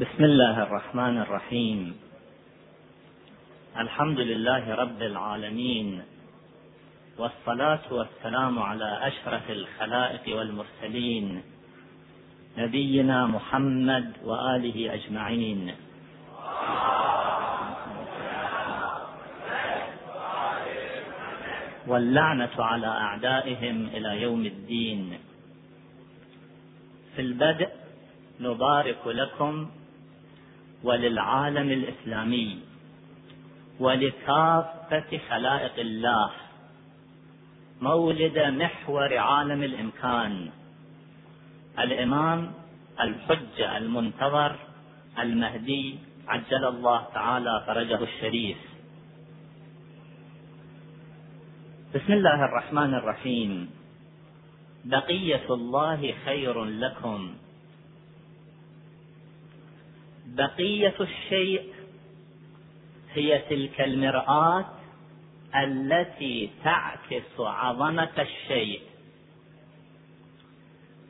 بسم الله الرحمن الرحيم. الحمد لله رب العالمين والصلاة والسلام على أشرف الخلائق والمرسلين نبينا محمد وآله أجمعين. واللعنة على أعدائهم إلى يوم الدين. في البدء نبارك لكم وللعالم الإسلامي ولكافة خلائق الله مولد محور عالم الإمكان الإمام الحجه المنتظر المهدي عجل الله تعالى فرجه الشريف. بسم الله الرحمن الرحيم. بقية الله خير لكم. بقية الشيء هي تلك المرآة التي تعكس عظمة الشيء.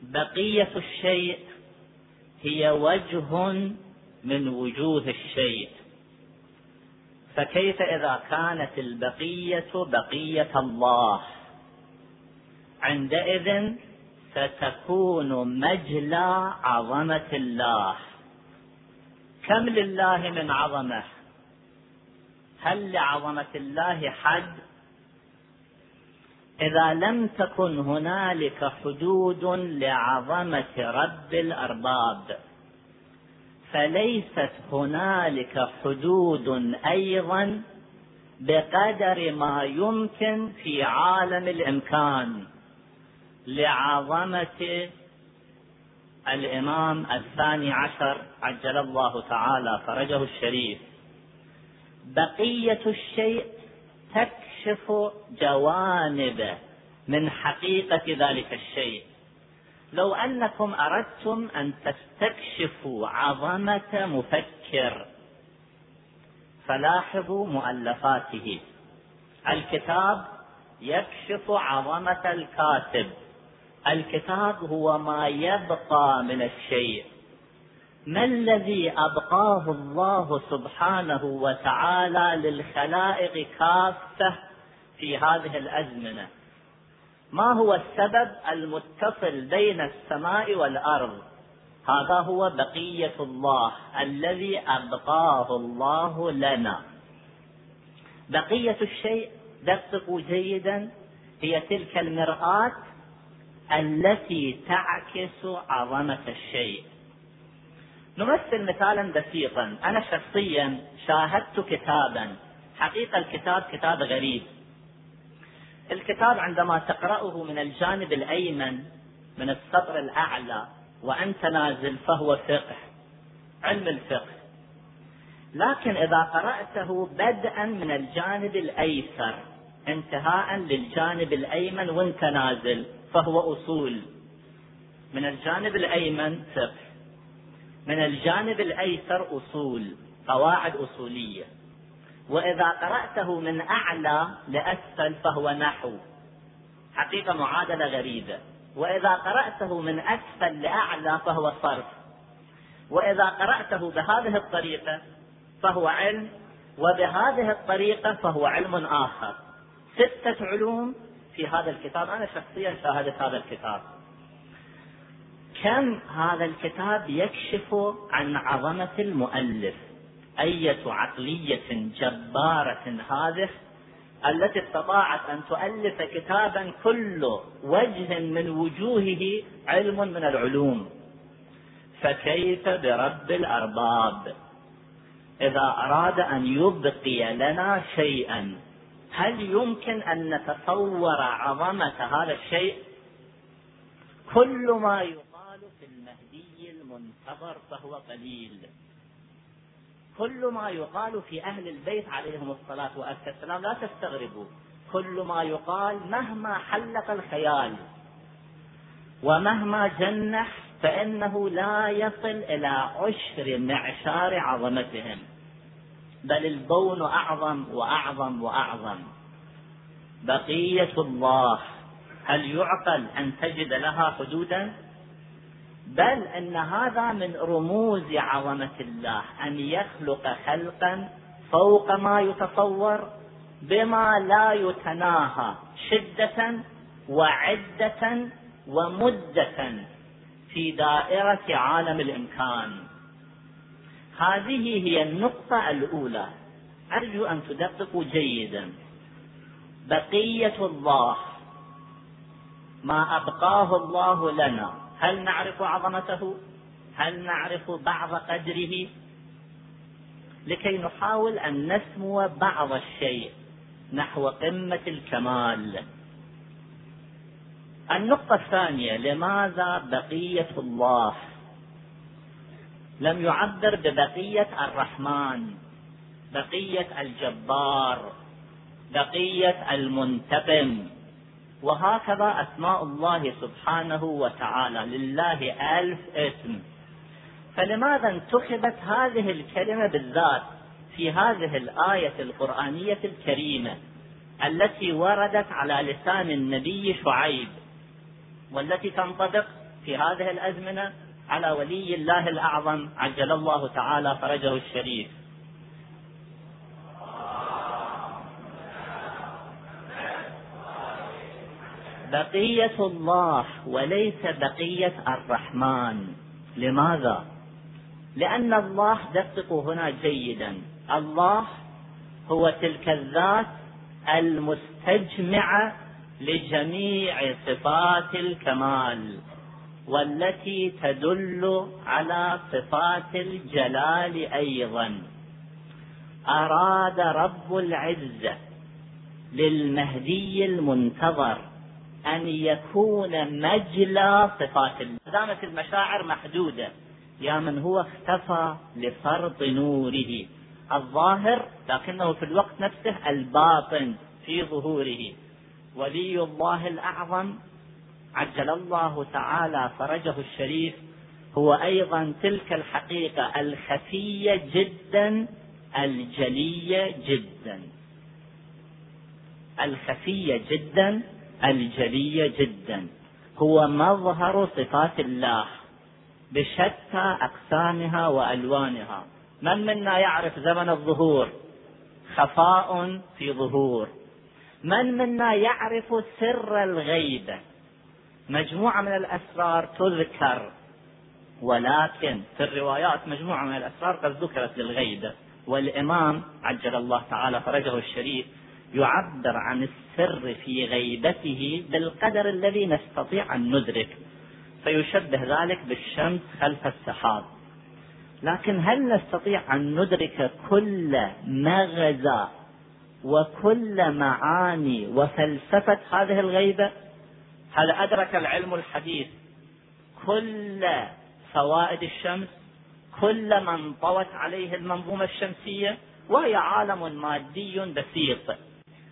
بقية الشيء هي وجه من وجوه الشيء. فكيف إذا كانت البقية بقية الله؟ عندئذ ستكون مجلى عظمة الله. كم لله من عظمة؟ هل لعظمة الله حد؟ إذا لم تكن هنالك حدود لعظمة رب الأرباب فليست هنالك حدود أيضا بقدر ما يمكن في عالم الإمكان لعظمة الإمام الثاني عشر عجل الله تعالى فرجه الشريف. بقية الشيء تكشف جوانب من حقيقة ذلك الشيء. لو أنكم أردتم أن تستكشفوا عظمة مفكر فلاحظوا مؤلفاته. الكتاب يكشف عظمة الكاتب. الكتاب هو ما يبقى من الشيء. ما الذي أبقاه الله سبحانه وتعالى للخلائق كافة في هذه الأزمنة؟ ما هو السبب المتصل بين السماء والأرض؟ هذا هو بقية الله الذي أبقاه الله لنا. بقية الشيء دققوا جيدا هي تلك المرآة التي تعكس عظمة الشيء. نمثل مثالا بسيطا أنا شخصيا شاهدت كتابا. حقيقة الكتاب كتاب غريب. الكتاب عندما تقرأه من الجانب الأيمن من السطر الأعلى وأنت نازل فهو فقه علم الفقه. لكن إذا قرأته بدءا من الجانب الأيسر انتهاء للجانب الأيمن وانت نازل فهو أصول. من الجانب الأيمن فقه من الجانب الأيسر أصول قواعد أصولية. وإذا قرأته من أعلى لأسفل فهو نحو. حقيقة معادلة غريبة. وإذا قرأته من أسفل لأعلى فهو صرف. وإذا قرأته بهذه الطريقة فهو علم. وبهذه الطريقة فهو علم آخر. ستة علوم في هذا الكتاب أنا شخصيا شاهدت هذا الكتاب. كم هذا الكتاب يكشف عن عظمة المؤلف؟ أية عقلية جبارة هذه التي استطاعت أن تؤلف كتابا كل وجه من وجوهه علم من العلوم. فكيف برب الأرباب؟ إذا أراد أن يبقي لنا شيئا هل يمكن أن نتصور عظمة هذا الشيء؟ كل ما يقال في المهدي المنتظر فهو قليل. كل ما يقال في أهل البيت عليهم الصلاة والسلام لا تستغربوا. كل ما يقال مهما حلق الخيال ومهما جنح فإنه لا يصل إلى عشر معشار عظمتهم. بل البون أعظم وأعظم وأعظم. بقية الله هل يعقل أن تجد لها حدودا؟ بل أن هذا من رموز عظمة الله أن يخلق خلقا فوق ما يتصور بما لا يتناهى شدة وعدة ومدة في دائرة عالم الإمكان. هذه هي النقطة الأولى. أرجو أن تدققوا جيدا. بقية الله ما أبقاه الله لنا هل نعرف عظمته؟ هل نعرف بعض قدره؟ لكي نحاول أن نسمو بعض الشيء نحو قمة الكمال. النقطة الثانية لماذا بقية الله؟ لم يعبر ببقية الرحمن بقية الجبار بقية المنتقم. وهكذا أسماء الله سبحانه وتعالى. لله ألف اسم. فلماذا انتخبت هذه الكلمة بالذات في هذه الآية القرآنية الكريمة التي وردت على لسان النبي شعيب والتي تنطبق في هذه الأزمنة؟ على ولي الله الأعظم عجل الله تعالى فرجه الشريف. بقية الله وليس بقية الرحمن. لماذا؟ لأن الله دققوا هنا جيدا. الله هو تلك الذات المستجمعة لجميع صفات الكمال. والتي تدل على صفات الجلال أيضا. أراد رب العزة للمهدي المنتظر أن يكون مجلى صفات الله دامت المشاعر محدودة. يا من هو اختفى لفرط نوره. الظاهر لكنه في الوقت نفسه الباطن في ظهوره. ولي الله الأعظم عجل الله تعالى فرجه الشريف هو أيضا تلك الحقيقة الخفية جدا الجلية جدا. الخفية جدا الجلية جدا. هو مظهر صفات الله بشتى أقسامها وألوانها. من منا يعرف زمن الظهور؟ خفاء في ظهور. من منا يعرف سر الغيبة مجموعة من الأسرار تذكر. ولكن في الروايات مجموعة من الأسرار قد ذكرت للغيبة والإمام عجل الله تعالى فرجه الشريف يعبر عن السر في غيبته بالقدر الذي نستطيع أن ندرك. فيشبه ذلك بالشمس خلف السحاب. لكن هل نستطيع أن ندرك كل مغزى وكل معاني وفلسفة هذه الغيبة؟ هل أدرك العلم الحديث كل فوائد الشمس؟ كل ما انطوت عليه المنظومة الشمسية؟ وهي عالم مادي بسيط.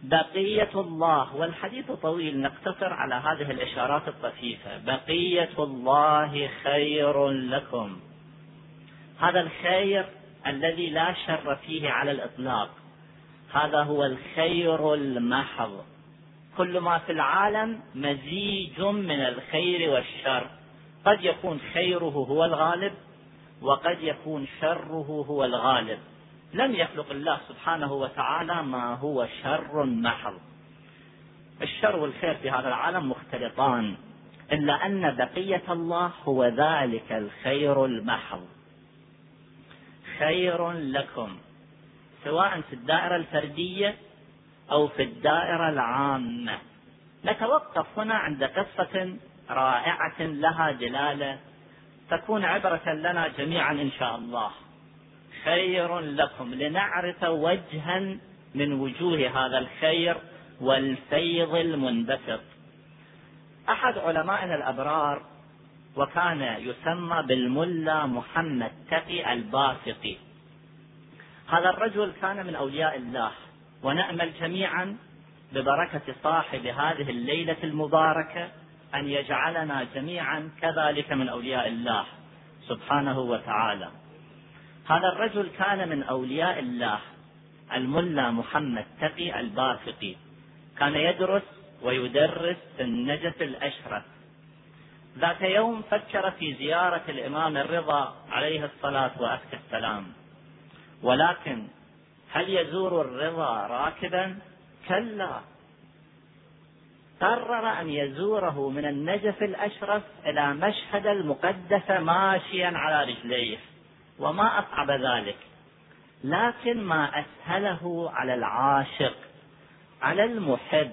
بقية الله والحديث طويل نقتصر على هذه الإشارات الطفيفة. بقية الله خير لكم. هذا الخير الذي لا شر فيه على الإطلاق. هذا هو الخير المحض. كل ما في العالم مزيج من الخير والشر. قد يكون خيره هو الغالب وقد يكون شره هو الغالب. لم يخلق الله سبحانه وتعالى ما هو شر محض. الشر والخير في هذا العالم مختلطان إلا أن بقية الله هو ذلك الخير المحض. خير لكم سواء في الدائرة الفردية أو في الدائرة العامة. نتوقف هنا عند قصة رائعة لها دلالة تكون عبرة لنا جميعا إن شاء الله. خير لكم. لنعرف وجها من وجوه هذا الخير والفيض المنبثق. أحد علمائنا الأبرار وكان يسمى بالملا محمد تقي الباسطي. هذا الرجل كان من أولياء الله. ونأمل جميعا ببركة صاحب هذه الليلة المباركة أن يجعلنا جميعا كذلك من أولياء الله سبحانه وتعالى. هذا الرجل كان من أولياء الله الملا محمد تقي الباسقي كان يدرس ويدرس في النجف الأشرف. ذات يوم فكر في زيارة الإمام الرضا عليه الصلاة وأزكى السلام ولكن هل يزور الرضا راكبا؟ كلا. قرر أن يزوره من النجف الأشرف إلى مشهد المقدس ماشيا على رجليه وما أصعب ذلك. لكن ما أسهله على العاشق على المحب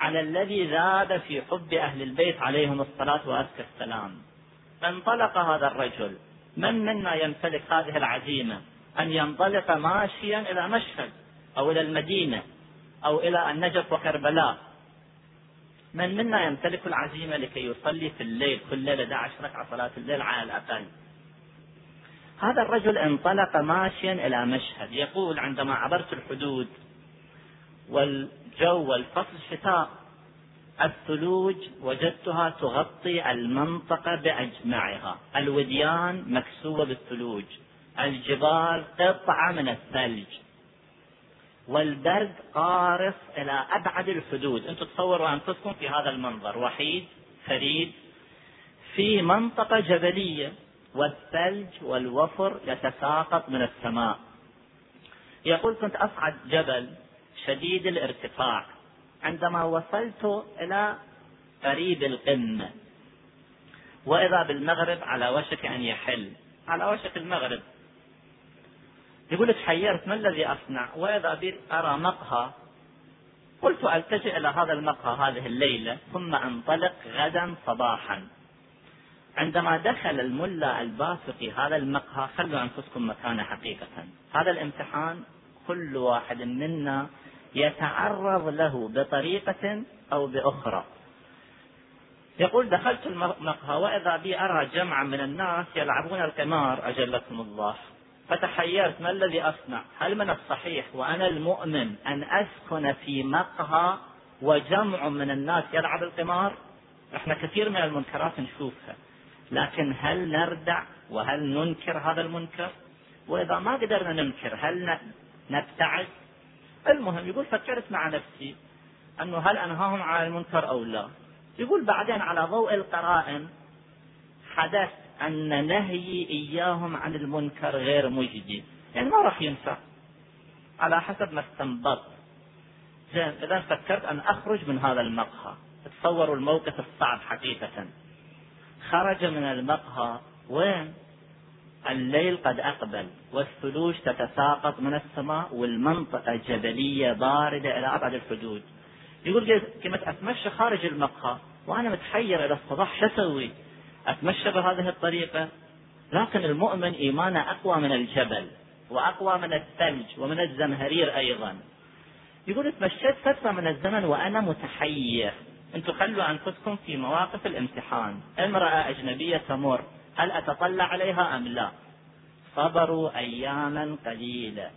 على الذي ذاب في حب أهل البيت عليهم الصلاة وأزكى السلام انطلق هذا الرجل. من منا يمتلك هذه العزيمة؟ أن ينطلق ماشيا إلى مشهد أو إلى المدينة أو إلى النجف وكربلاء. من منا يمتلك العزيمة لكي يصلي في الليل كل ليلة 11 ركعة صلاة الليل على الأقل؟ هذا الرجل انطلق ماشيا إلى مشهد. يقول عندما عبرت الحدود والجو والفصل شتاء الثلوج وجدتها تغطي المنطقة بأجمعها. الوديان مكسوة بالثلوج. الجبال قطعة من الثلج. والبرد قارص إلى أبعد الحدود. أنتم تصوروا أنفسكم في هذا المنظر. وحيد فريد. في منطقة جبلية والثلج والوفر يتساقط من السماء. يقول كنت أصعد جبل شديد الارتفاع. عندما وصلت إلى قريب القمة. وإذا بالمغرب على وشك أن يحل. على وشك المغرب. يقول تحيرت ما الذي أصنع؟ وإذا بي أرى مقهى قلت ألتجئ إلى هذا المقهى هذه الليلة ثم أنطلق غدا صباحا. عندما دخل الملا الباسقي هذا المقهى خلوا أنفسكم مكانه حقيقة. هذا الامتحان كل واحد منا يتعرض له بطريقة أو بأخرى. يقول دخلت المقهى وإذا بي أرى جمعا من الناس يلعبون القمار أجلكم الله. فتحيرت ما الذي أصنع؟ هل من الصحيح وأنا المؤمن أن أسكن في مقهى وجمع من الناس يلعب القمار؟ إحنا كثير من المنكرات نشوفها لكن هل نردع وهل ننكر هذا المنكر؟ وإذا ما قدرنا ننكر هل نبتعد؟ المهم يقول فكرت مع نفسي أنه هل أنهاهم عن المنكر أو لا؟ يقول بعدين على ضوء القرائن حدث أن نهيي إياهم عن المنكر غير مجدي. يعني ما راح ينفع على حسب ما استنبط. زين إذا فكرت أن أخرج من هذا المقهى. تصوروا الموقف الصعب حقيقة. خرج من المقهى وين؟ الليل قد أقبل والثلوج تتساقط من السماء والمنطقة جبلية باردة إلى أبعد الحدود. يقول كنت أتمشى خارج المقهى وأنا متحير إلى الصباح شو أسوي؟ أتمشى بهذه الطريقة؟ لكن المؤمن إيمانه أقوى من الجبل وأقوى من الثلج ومن الزمهرير أيضا. يقول تمشيت فترة من الزمن وأنا متحير. أنتم خلوا أنفسكم في مواقف الامتحان. امرأة أجنبية تمر. هل أتطلع عليها أم لا؟ صبروا أياما قليلة.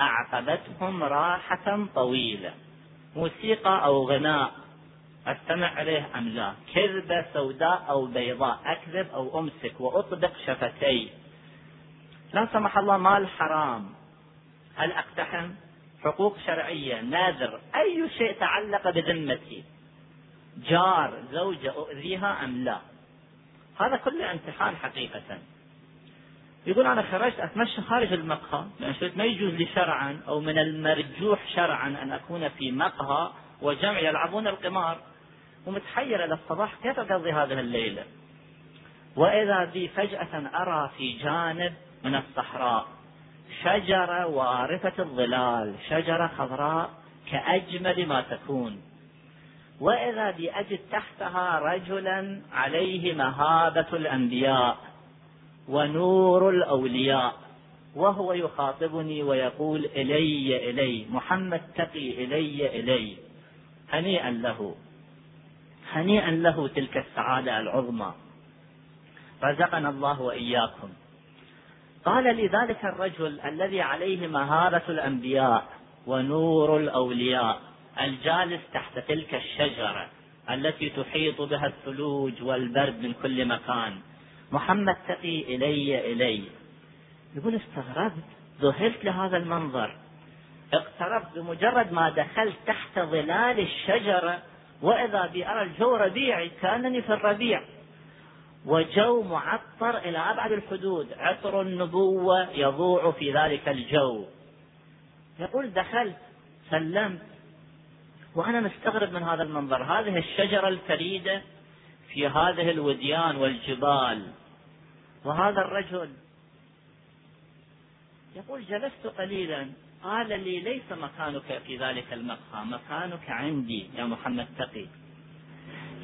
أعقبتهم راحة طويلة. موسيقى أو غناء. أستمع عليه أم لا؟ كذبة سوداء أو بيضاء. أكذب أو أمسك وأطبق شفتي لا سمح الله مال حرام. هل أقتحم؟ حقوق شرعية. ناذر أي شيء تعلق بذمتي. جار زوجة أؤذيها أم لا؟ هذا كله امتحان حقيقة. يقول أنا خرجت أتمشى خارج المقهى. لأن ما يجوز لي شرعا أو من المرجوح شرعا أن أكون في مقهى وجمع يلعبون القمار. ومتحير إلى الصباح كيف أقضي هذه الليلة؟ وإذا بي فجأة أرى في جانب من الصحراء شجرة وارثة الظلال شجرة خضراء كأجمل ما تكون. وإذا بي أجد تحتها رجلا عليه مهابة الأنبياء ونور الأولياء وهو يخاطبني ويقول إلي إلي محمد تقي إلي إلي هنيئا له. هنيئا له تلك السعادة العظمى. رزقنا الله وإياكم. قال لي ذلك الرجل الذي عليه مهارة الأنبياء ونور الأولياء الجالس تحت تلك الشجرة التي تحيط بها الثلوج والبرد من كل مكان. محمد تقي إلي إلي. يقول استغربت ذهلت لهذا المنظر. اقتربت بمجرد ما دخلت تحت ظلال الشجرة وإذا بي أرى الجو ربيعي كأنني في الربيع. وجو معطر إلى أبعد الحدود. عطر النبوة يضوع في ذلك الجو. يقول دخلت سلمت. وأنا مستغرب من هذا المنظر. هذه الشجرة الفريدة في هذه الوديان والجبال. وهذا الرجل يقول جلست قليلا. قال لي ليس مكانك في ذلك المقهى مكانك عندي يا محمد تقي.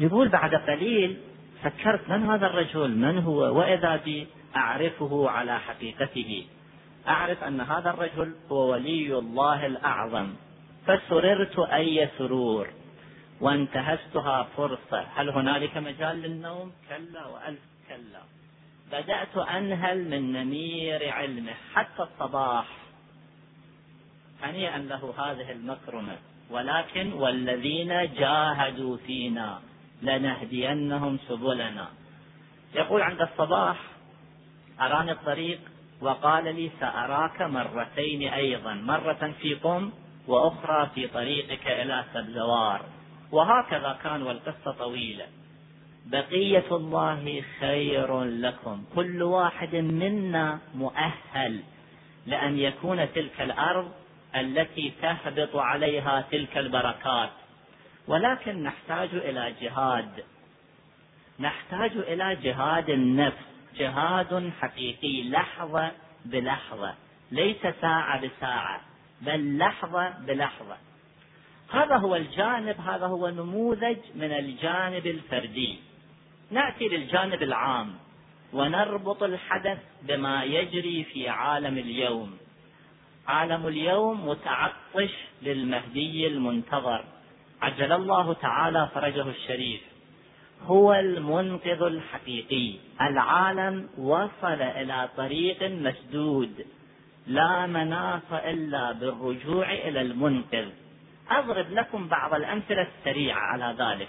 يقول بعد قليل فكرت من هذا الرجل؟ من هو؟ وإذا بي أعرفه على حقيقته. أعرف أن هذا الرجل هو ولي الله الأعظم. فسررت أي سرور وانتهزتها فرصة. هل هنالك مجال للنوم؟ كلا وألف كلا. بدأت أنهل من نمير علمه. حتى الصباح هنيئا له هذه المكرمة. ولكن والذين جاهدوا فينا لنهدينهم سبلنا. يقول عند الصباح أراني الطريق وقال لي سأراك مرتين أيضا مرة في قم وأخرى في طريقك إلى سبزوار. وهكذا كان والقصة طويلة. بقية الله خير لكم. كل واحد منا مؤهل لأن يكون تلك الأرض التي تهبط عليها تلك البركات. ولكن نحتاج إلى جهاد. نحتاج إلى جهاد النفس. جهاد حقيقي. لحظة بلحظة. ليس ساعة بساعة بل لحظة بلحظة. هذا هو الجانب هذا هو نموذج من الجانب الفردي. نأتي للجانب العام ونربط الحدث بما يجري في عالم اليوم. عالم اليوم متعطش للمهدي المنتظر. عجل الله تعالى فرجه الشريف. هو المنقذ الحقيقي. العالم وصل إلى طريق مسدود. لا مناص إلا بالرجوع إلى المنقذ. أضرب لكم بعض الأمثلة السريعة على ذلك.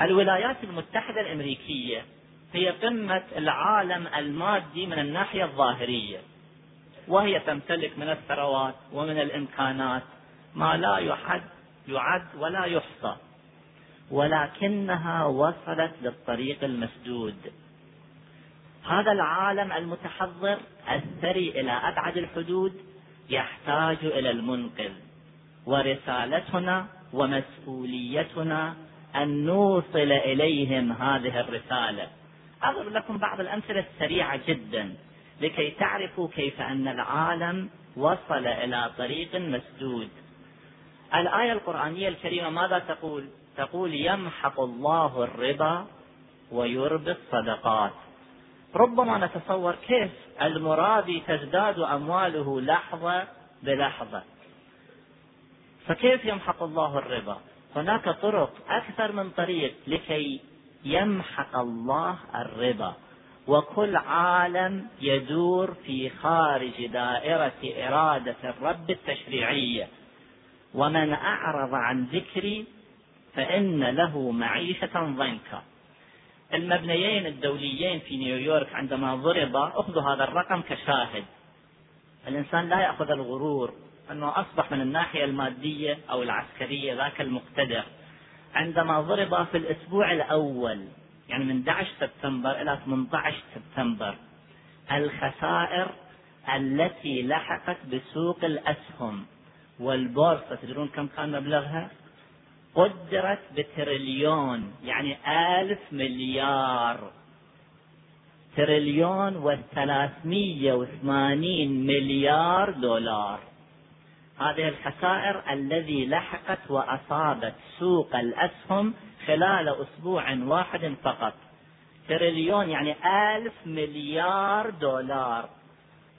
الولايات المتحدة الأمريكية هي قمة العالم المادي من الناحية الظاهرية. وهي تمتلك من الثروات ومن الإمكانات ما لا يحد يعد ولا يحصى ولكنها وصلت للطريق المسدود. هذا العالم المتحضر الثري إلى أبعد الحدود يحتاج إلى المنقذ ورسالتنا ومسؤوليتنا أن نوصل إليهم هذه الرسالة. أضرب لكم بعض الأمثلة السريعة جدا. لكي تعرفوا كيف أن العالم وصل إلى طريق مسدود. الآية القرآنية الكريمة ماذا تقول؟ تقول يمحق الله الربا ويربي الصدقات. ربما نتصور كيف المرابي تزداد أمواله لحظة بلحظة. فكيف يمحق الله الربا؟ هناك طرق أكثر من طريق لكي يمحق الله الربا. وكل عالم يدور في خارج دائرة إرادة الرب التشريعية. ومن أعرض عن ذكري فإن له معيشة ضنكا. المبنيين الدوليين في نيويورك عندما ضرب أخذوا هذا الرقم كشاهد. الإنسان لا يأخذ الغرور أنه أصبح من الناحية المادية أو العسكرية ذاك المقتدر. عندما ضرب في الأسبوع الأول يعني من 11 سبتمبر إلى 18 سبتمبر. الخسائر التي لحقت بسوق الأسهم والبورصة تدرون كم كان مبلغها؟ قدرت بتريليون يعني ألف مليار. تريليون وثلاثمية وثمانين مليار دولار. هذه الخسائر الذي لحقت وأصابت سوق الأسهم خلال أسبوع واحد فقط. تريليون يعني ألف مليار دولار.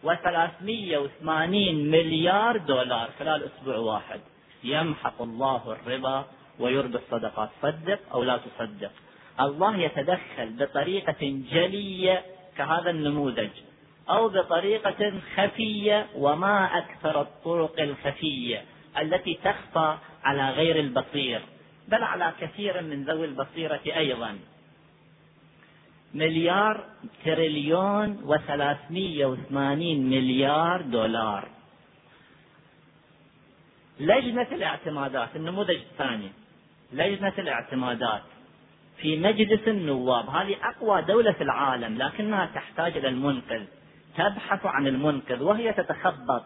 وثلاثمية وثمانين مليار دولار خلال أسبوع واحد. يمحق الله الربا ويربي الصدقات صدق أو لا تصدق. الله يتدخل بطريقة جلية كهذا النموذج. أو بطريقة خفية وما أكثر الطرق الخفية التي تخفى على غير البصير بل على كثير من ذوي البصيرة أيضا. مليار تريليون وثلاثمية وثمانين مليار دولار. لجنة الاعتمادات النموذج الثاني لجنة الاعتمادات في مجلس النواب. هذه أقوى دولة في العالم لكنها تحتاج إلى المنقذ. تبحث عن المنقذ وهي تتخبط.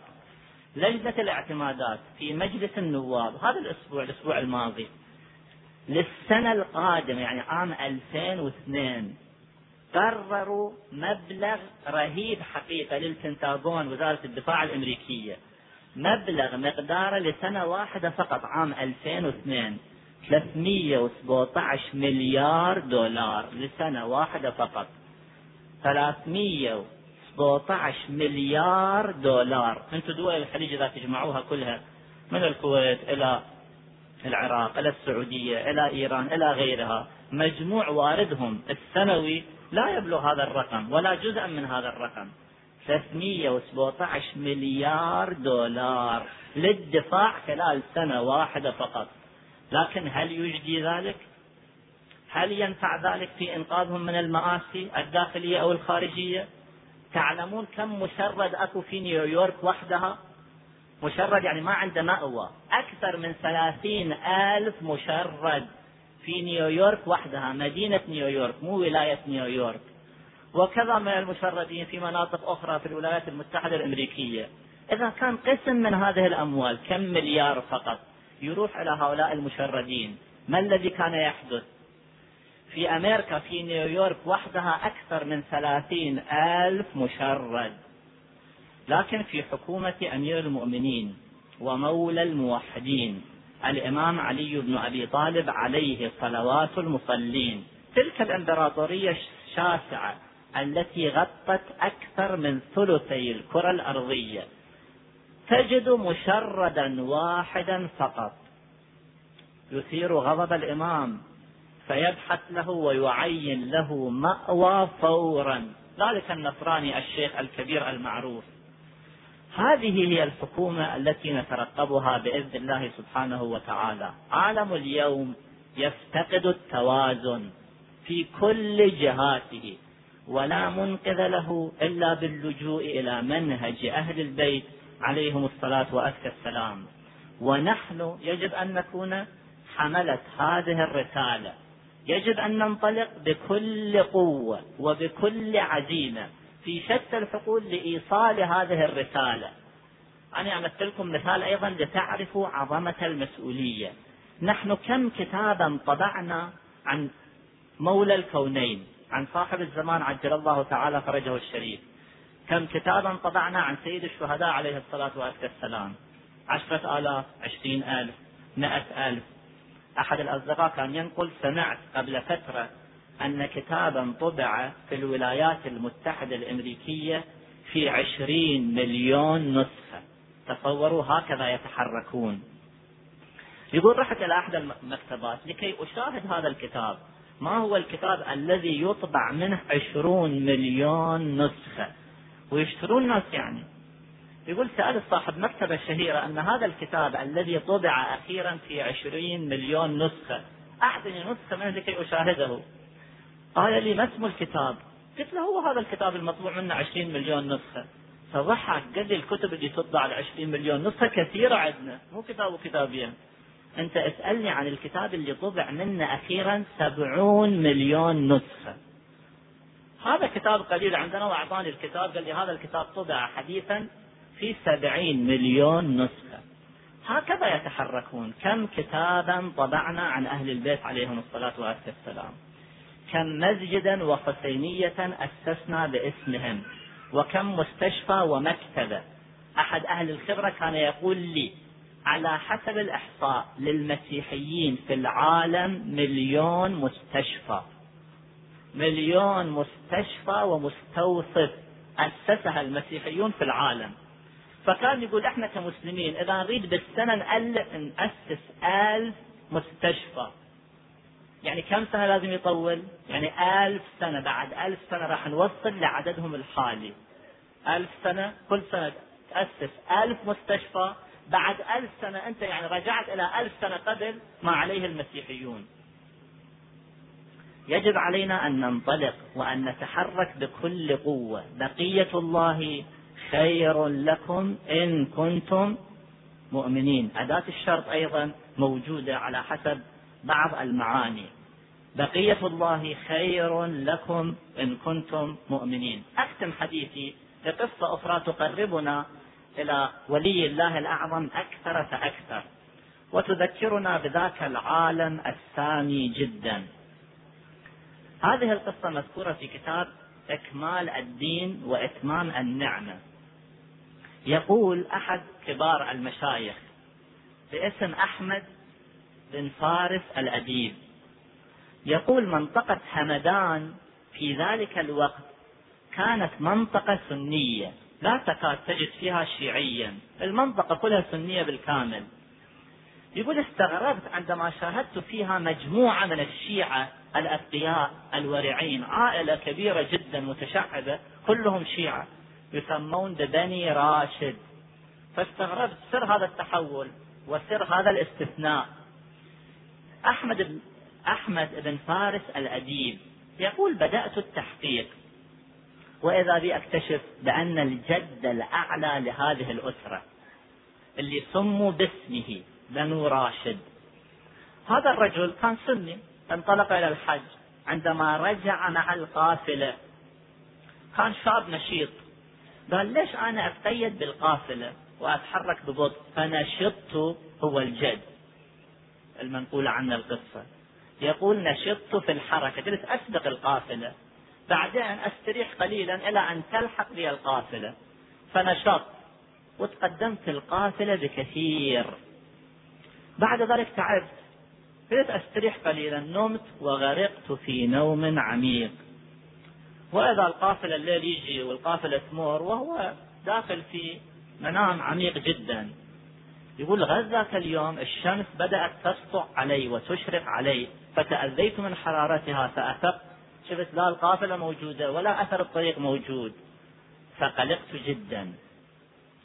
لجنة الاعتمادات في مجلس النواب هذا الأسبوع الأسبوع الماضي للسنة القادمة يعني عام 2002 قرروا مبلغ رهيب حقيقة للبنتاغون وزارة الدفاع الأمريكية. مبلغ مقداره لسنة واحدة فقط عام 2002 317 مليار دولار لسنة واحدة فقط. 317 مليار دولار أنتم دول الخليج إذا تجمعوها كلها من الكويت إلى العراق إلى السعودية إلى إيران إلى غيرها مجموع واردهم السنوي لا يبلغ هذا الرقم ولا جزءا من هذا الرقم 317 مليار دولار للدفاع خلال سنة واحدة فقط لكن هل يجدي ذلك؟ هل ينفع ذلك في إنقاذهم من المآسي الداخلية أو الخارجية؟ تعلمون كم مشرد أكو في نيويورك وحدها؟ مشرد يعني ما عنده مأوى. أكثر من ثلاثين ألف مشرد في نيويورك وحدها. مدينة نيويورك مو ولاية نيويورك. وكذا من المشردين في مناطق أخرى في الولايات المتحدة الأمريكية. إذا كان قسم من هذه الأموال كم مليار فقط؟ يروح إلى هؤلاء المشردين. ما الذي كان يحدث؟ في أمريكا في نيويورك وحدها أكثر من ثلاثين ألف مشرد. لكن في حكومة أمير المؤمنين ومولى الموحدين الإمام علي بن أبي طالب عليه صلوات المصلين. تلك الإمبراطورية الشاسعة التي غطت أكثر من ثلثي الكرة الأرضية. تجد مشردا واحدا فقط. يثير غضب الإمام. فيبحث له ويعين له مأوى فورا. ذلك النصراني الشيخ الكبير المعروف. هذه هي الحكومة التي نترقبها بإذن الله سبحانه وتعالى. عالم اليوم يفتقد التوازن في كل جهاته ولا منقذ له إلا باللجوء إلى منهج أهل البيت عليهم الصلاة وأزكى السلام. ونحن يجب أن نكون حملة هذه الرسالة. يجب أن ننطلق بكل قوة وبكل عزيمة في شتى الحقول لإيصال هذه الرسالة. أنا أمثل لكم مثال أيضا لتعرفوا عظمة المسؤولية. نحن كم كتابا طبعنا عن مولى الكونين عن صاحب الزمان عجل الله تعالى فرجه الشريف. كم كتابا طبعنا عن سيد الشهداء عليه الصلاة والسلام. عشرة آلاف عشرين ألف مائة ألف. أحد الأصدقاء كان ينقل سمعت قبل فترة أن كتابا طبع في الولايات المتحدة الأمريكية في عشرين مليون نسخة. تصوروا هكذا يتحركون. يقول رحت إلى أحد المكتبات لكي أشاهد هذا الكتاب. ما هو الكتاب الذي يطبع منه عشرون مليون نسخة؟ ويشترون الناس يعني. يقول سألت صاحب مكتبة شهيرة أن هذا الكتاب الذي طبع أخيرا في عشرين مليون نسخة أعطني نسخة منه لكي أشاهده. قال لي ما اسم الكتاب؟ قلت له هو هذا الكتاب المطبوع منه عشرين مليون نسخة. فضحك قال لي الكتب اللي تطبع على 20 مليون نسخة كثيرة عندنا مو كتاب وكتابين. أنت اسألني عن الكتاب اللي طبع منه أخيرا سبعون مليون نسخة. هذا كتاب قليل عندنا وأعطاني الكتاب قال لي هذا الكتاب طبع حديثا في سبعين مليون نسخة. هكذا يتحركون. كم كتابا طبعنا عن أهل البيت عليهم الصلاة والسلام. كم مسجدا وحسينية أسسنا باسمهم. وكم مستشفى ومكتبة. أحد أهل الخبرة كان يقول لي على حسب الإحصاء للمسيحيين في العالم مليون مستشفى. مليون مستشفى ومستوصف أسسها المسيحيون في العالم. فكان يقول إحنا كمسلمين إذا نريد بالسنة نأسس ألف مستشفى. يعني كم سنة لازم يطول؟ يعني ألف سنة. بعد ألف سنة راح نوصل لعددهم الحالي. ألف سنة كل سنة تأسس ألف مستشفى. بعد ألف سنة أنت يعني رجعت إلى ألف سنة قبل ما عليه المسيحيون. يجب علينا أن ننطلق وأن نتحرك بكل قوة. بقية الله خير لكم إن كنتم مؤمنين. أداة الشرط أيضا موجودة على حسب بعض المعاني. بقية الله خير لكم إن كنتم مؤمنين. أختم حديثي. بقصة أخرى تقربنا إلى ولي الله الأعظم أكثر فأكثر. وتذكرنا بذاك العالم السامي جدا. هذه القصة مذكورة في كتاب إكمال الدين وإتمام النعمة. يقول أحد كبار المشايخ باسم أحمد بن فارس الأديب يقول منطقة همدان في ذلك الوقت كانت منطقة سنية لا تكاد تجد فيها شيعيا المنطقة كلها سنية بالكامل. يقول استغربت عندما شاهدت فيها مجموعة من الشيعة الأتقياء الورعين عائلة كبيرة جدا متشعبة كلهم شيعة. يسمون ببني راشد فاستغربت سر هذا التحول وسر هذا الاستثناء. أحمد أحمد بن فارس الأديب يقول بدأت التحقيق. وإذا بي أكتشف بأن الجد الأعلى لهذه الأسرة اللي سموا باسمه بنو راشد. هذا الرجل كان سني انطلق إلى الحج. عندما رجع مع القافلة كان شاب نشيط. قال ليش أنا أتقيد بالقافلة وأتحرك ببطء؟ فنشطت هو الجد. المنقول عن القصة. يقول نشطت في الحركة. جلست أسبق القافلة. بعدين أستريح قليلا إلى أن تلحق بي القافلة. فنشطت. وتقدمت القافلة بكثير. بعد ذلك تعبت. بدأت أستريح قليلا. نمت وغرقت في نوم عميق. وإذا القافلة الليل يجي والقافلة تمر وهو داخل في منام عميق جدا. يقول غير ذاك اليوم الشمس بدأت تسطع علي وتشرق علي فتأذيت من حرارتها فأفقت شفت لا القافلة موجودة ولا أثر الطريق موجود. فقلقت جدا.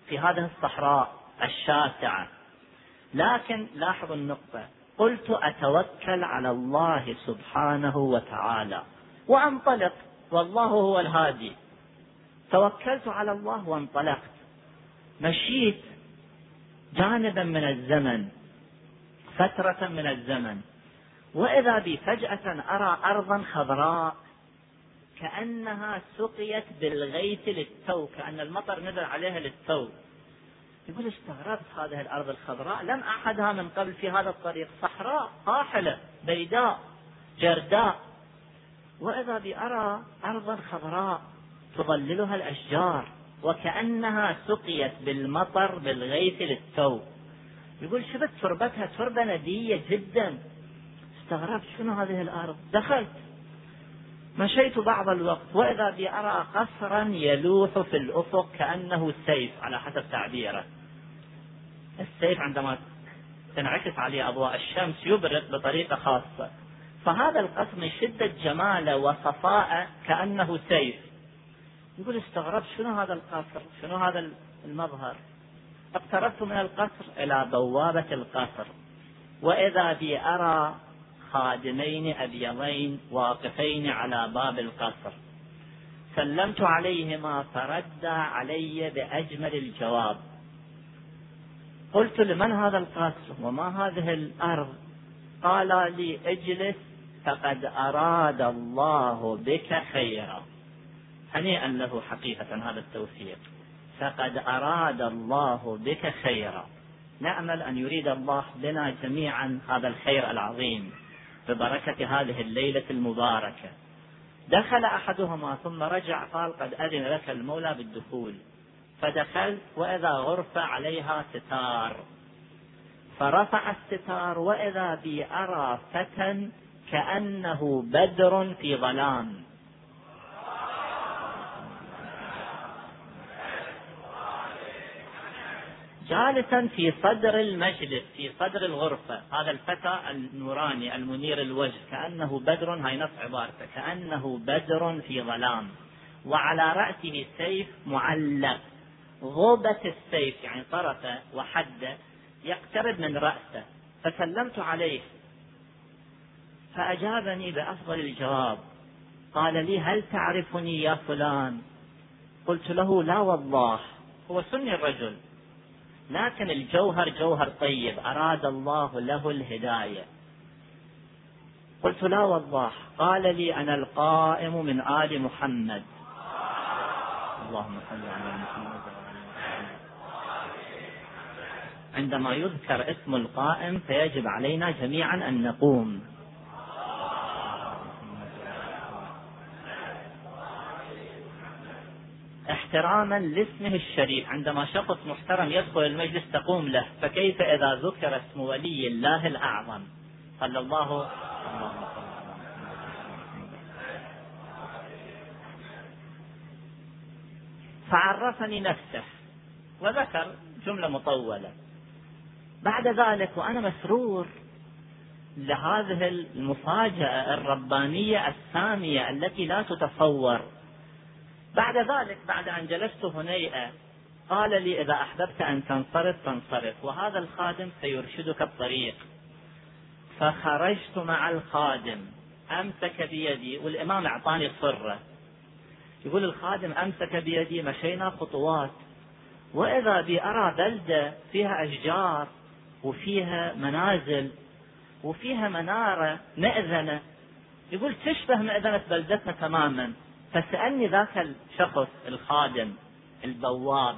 في هذه الصحراء الشاسعة. لكن لاحظوا النقطة. قلت أتوكل على الله سبحانه وتعالى. وأنطلق. والله هو الهادي. توكلت على الله وانطلقت. مشيت جانبا من الزمن فترة من الزمن. وإذا بي فجأة أرى أرضا خضراء كأنها سقيت بالغيث للتو كأن المطر نزل عليها للتو. يقول استغربت هذه الأرض الخضراء. لم أحدها من قبل في هذا الطريق. صحراء قاحلة بيداء جرداء. وإذا بي أرى أرضا خضراء تظللها الأشجار وكأنها سقيت بالمطر بالغيث للتو يقول شفت تربتها تربة ندية جدا. استغربت شنو هذه الأرض؟ دخلت. مشيت بعض الوقت وإذا بي أرى قصرا يلوح في الأفق كأنه سيف على حسب تعبيره. السيف عندما تنعكس عليه أضواء الشمس يبرق بطريقة خاصة. فهذا القصر من شدة جماله وصفاءه كأنه سيف. يقول استغربت شنو هذا القصر؟ شنو هذا المظهر؟ اقتربت من القصر إلى بوابة القصر. وإذا بي أرى خادمين أبيضين واقفين على باب القصر. سلمت عليهما فردا علي بأجمل الجواب. قلت لمن هذا القصر؟ وما هذه الأرض؟ قال لي اجلس فقد أراد الله بك خيرا. هنيئا له حقيقة هذا التوفيق. فقد أراد الله بك خيرا. نأمل أن يريد الله بنا جميعا هذا الخير العظيم ببركة هذه الليلة المباركة. دخل أحدهما ثم رجع قال قد أذن لك المولى بالدخول. فدخلت وإذا غرفة عليها ستار. فرفع الستار وإذا بي أرى فتى كأنه بدر في ظلام. جالسا في صدر المجلس في صدر الغرفة. هذا الفتى النوراني المنير الوجه. كأنه بدر هاي نص عبارته. كأنه بدر في ظلام. وعلى رأسه سيف معلق. غوبة السيف يعني طرفه وحده يقترب من رأسه. فسلمت عليه. فأجابني بأفضل الجواب. قال لي هل تعرفني يا فلان؟ قلت له لا والله هو سني الرجل. لكن الجوهر جوهر طيب أراد الله له الهداية. قلت لا والله. قال لي أنا القائم من آل محمد. اللهم صل على محمد عندما يذكر اسم القائم فيجب علينا جميعا أن نقوم. احتراما لاسمه الشريف. عندما شخص محترم يدخل المجلس تقوم له فكيف إذا ذكر اسم ولي الله الأعظم؟ صلى الله فعرفني نفسه وذكر جملة مطولة. بعد ذلك وأنا مسرور لهذه المفاجأة الربانية السامية التي لا تتصور. بعد ذلك بعد أن جلست هنيئة قال لي إذا أحببت أن تنصرف فانصرف وهذا الخادم سيرشدك الطريق. فخرجت مع الخادم أمسك بيدي والإمام أعطاني صرة. يقول الخادم أمسك بيدي مشينا خطوات. وإذا بي أرى بلدة فيها أشجار وفيها منازل وفيها منارة مئذنة يقول تشبه مئذنة بلدتنا تماما. فسألني ذاك الشخص الخادم البواب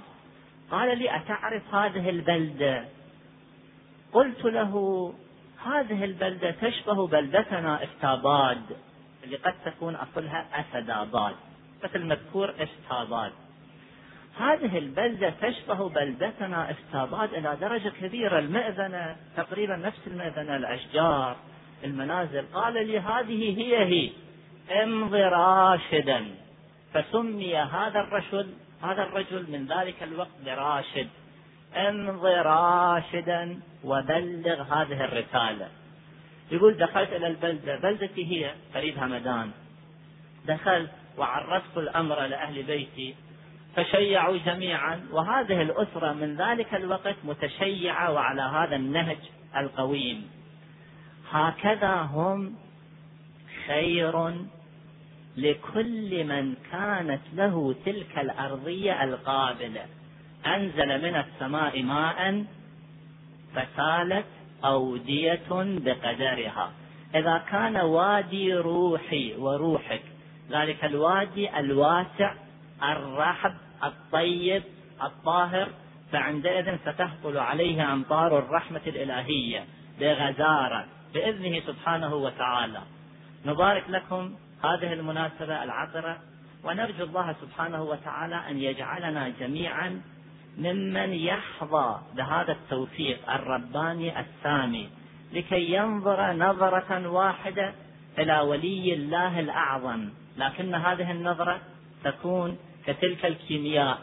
قال لي أتعرف هذه البلدة؟ قلت له هذه البلدة تشبه بلدتنا استاباد اللي قد تكون أصلها أسداباد مثل مذكور استاباد هذه البلدة تشبه بلدتنا استاباد إلى درجة كبيرة. المئذنة تقريبا نفس المئذنة الأشجار المنازل. قال لي هذه هي هي. امض راشدا فسمي هذا الرجل هذا الرجل من ذلك الوقت براشد. امض راشدا وبلغ هذه الرسالة. يقول دخلت إلى البلدة. بلدتي هي فريد همدان. دخلت وعرفت الأمر لأهل بيتي. فشيعوا جميعا. وهذه الأسرة من ذلك الوقت متشيعة وعلى هذا النهج القويم. هكذا هم خير لكل من كانت له تلك الأرضية القابلة. أنزل من السماء ماء فسالت أودية بقدرها. إذا كان وادي روحي وروحك ذلك الوادي الواسع الرحب الطيب الطاهر فعندئذ ستهطل عليه أمطار الرحمة الإلهية بغزارة بإذنه سبحانه وتعالى. نبارك لكم هذه المناسبة العطرة ونرجو الله سبحانه وتعالى أن يجعلنا جميعا ممن يحظى بهذا التوفيق الرباني السامي لكي ينظر نظرة واحدة إلى ولي الله الأعظم. لكن هذه النظرة تكون كتلك الكيمياء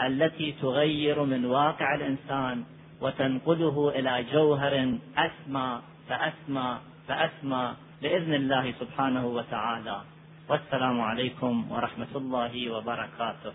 التي تغير من واقع الإنسان وتنقله إلى جوهر أسمى فأسمى فأسمى. بإذن الله سبحانه وتعالى. والسلام عليكم ورحمة الله وبركاته.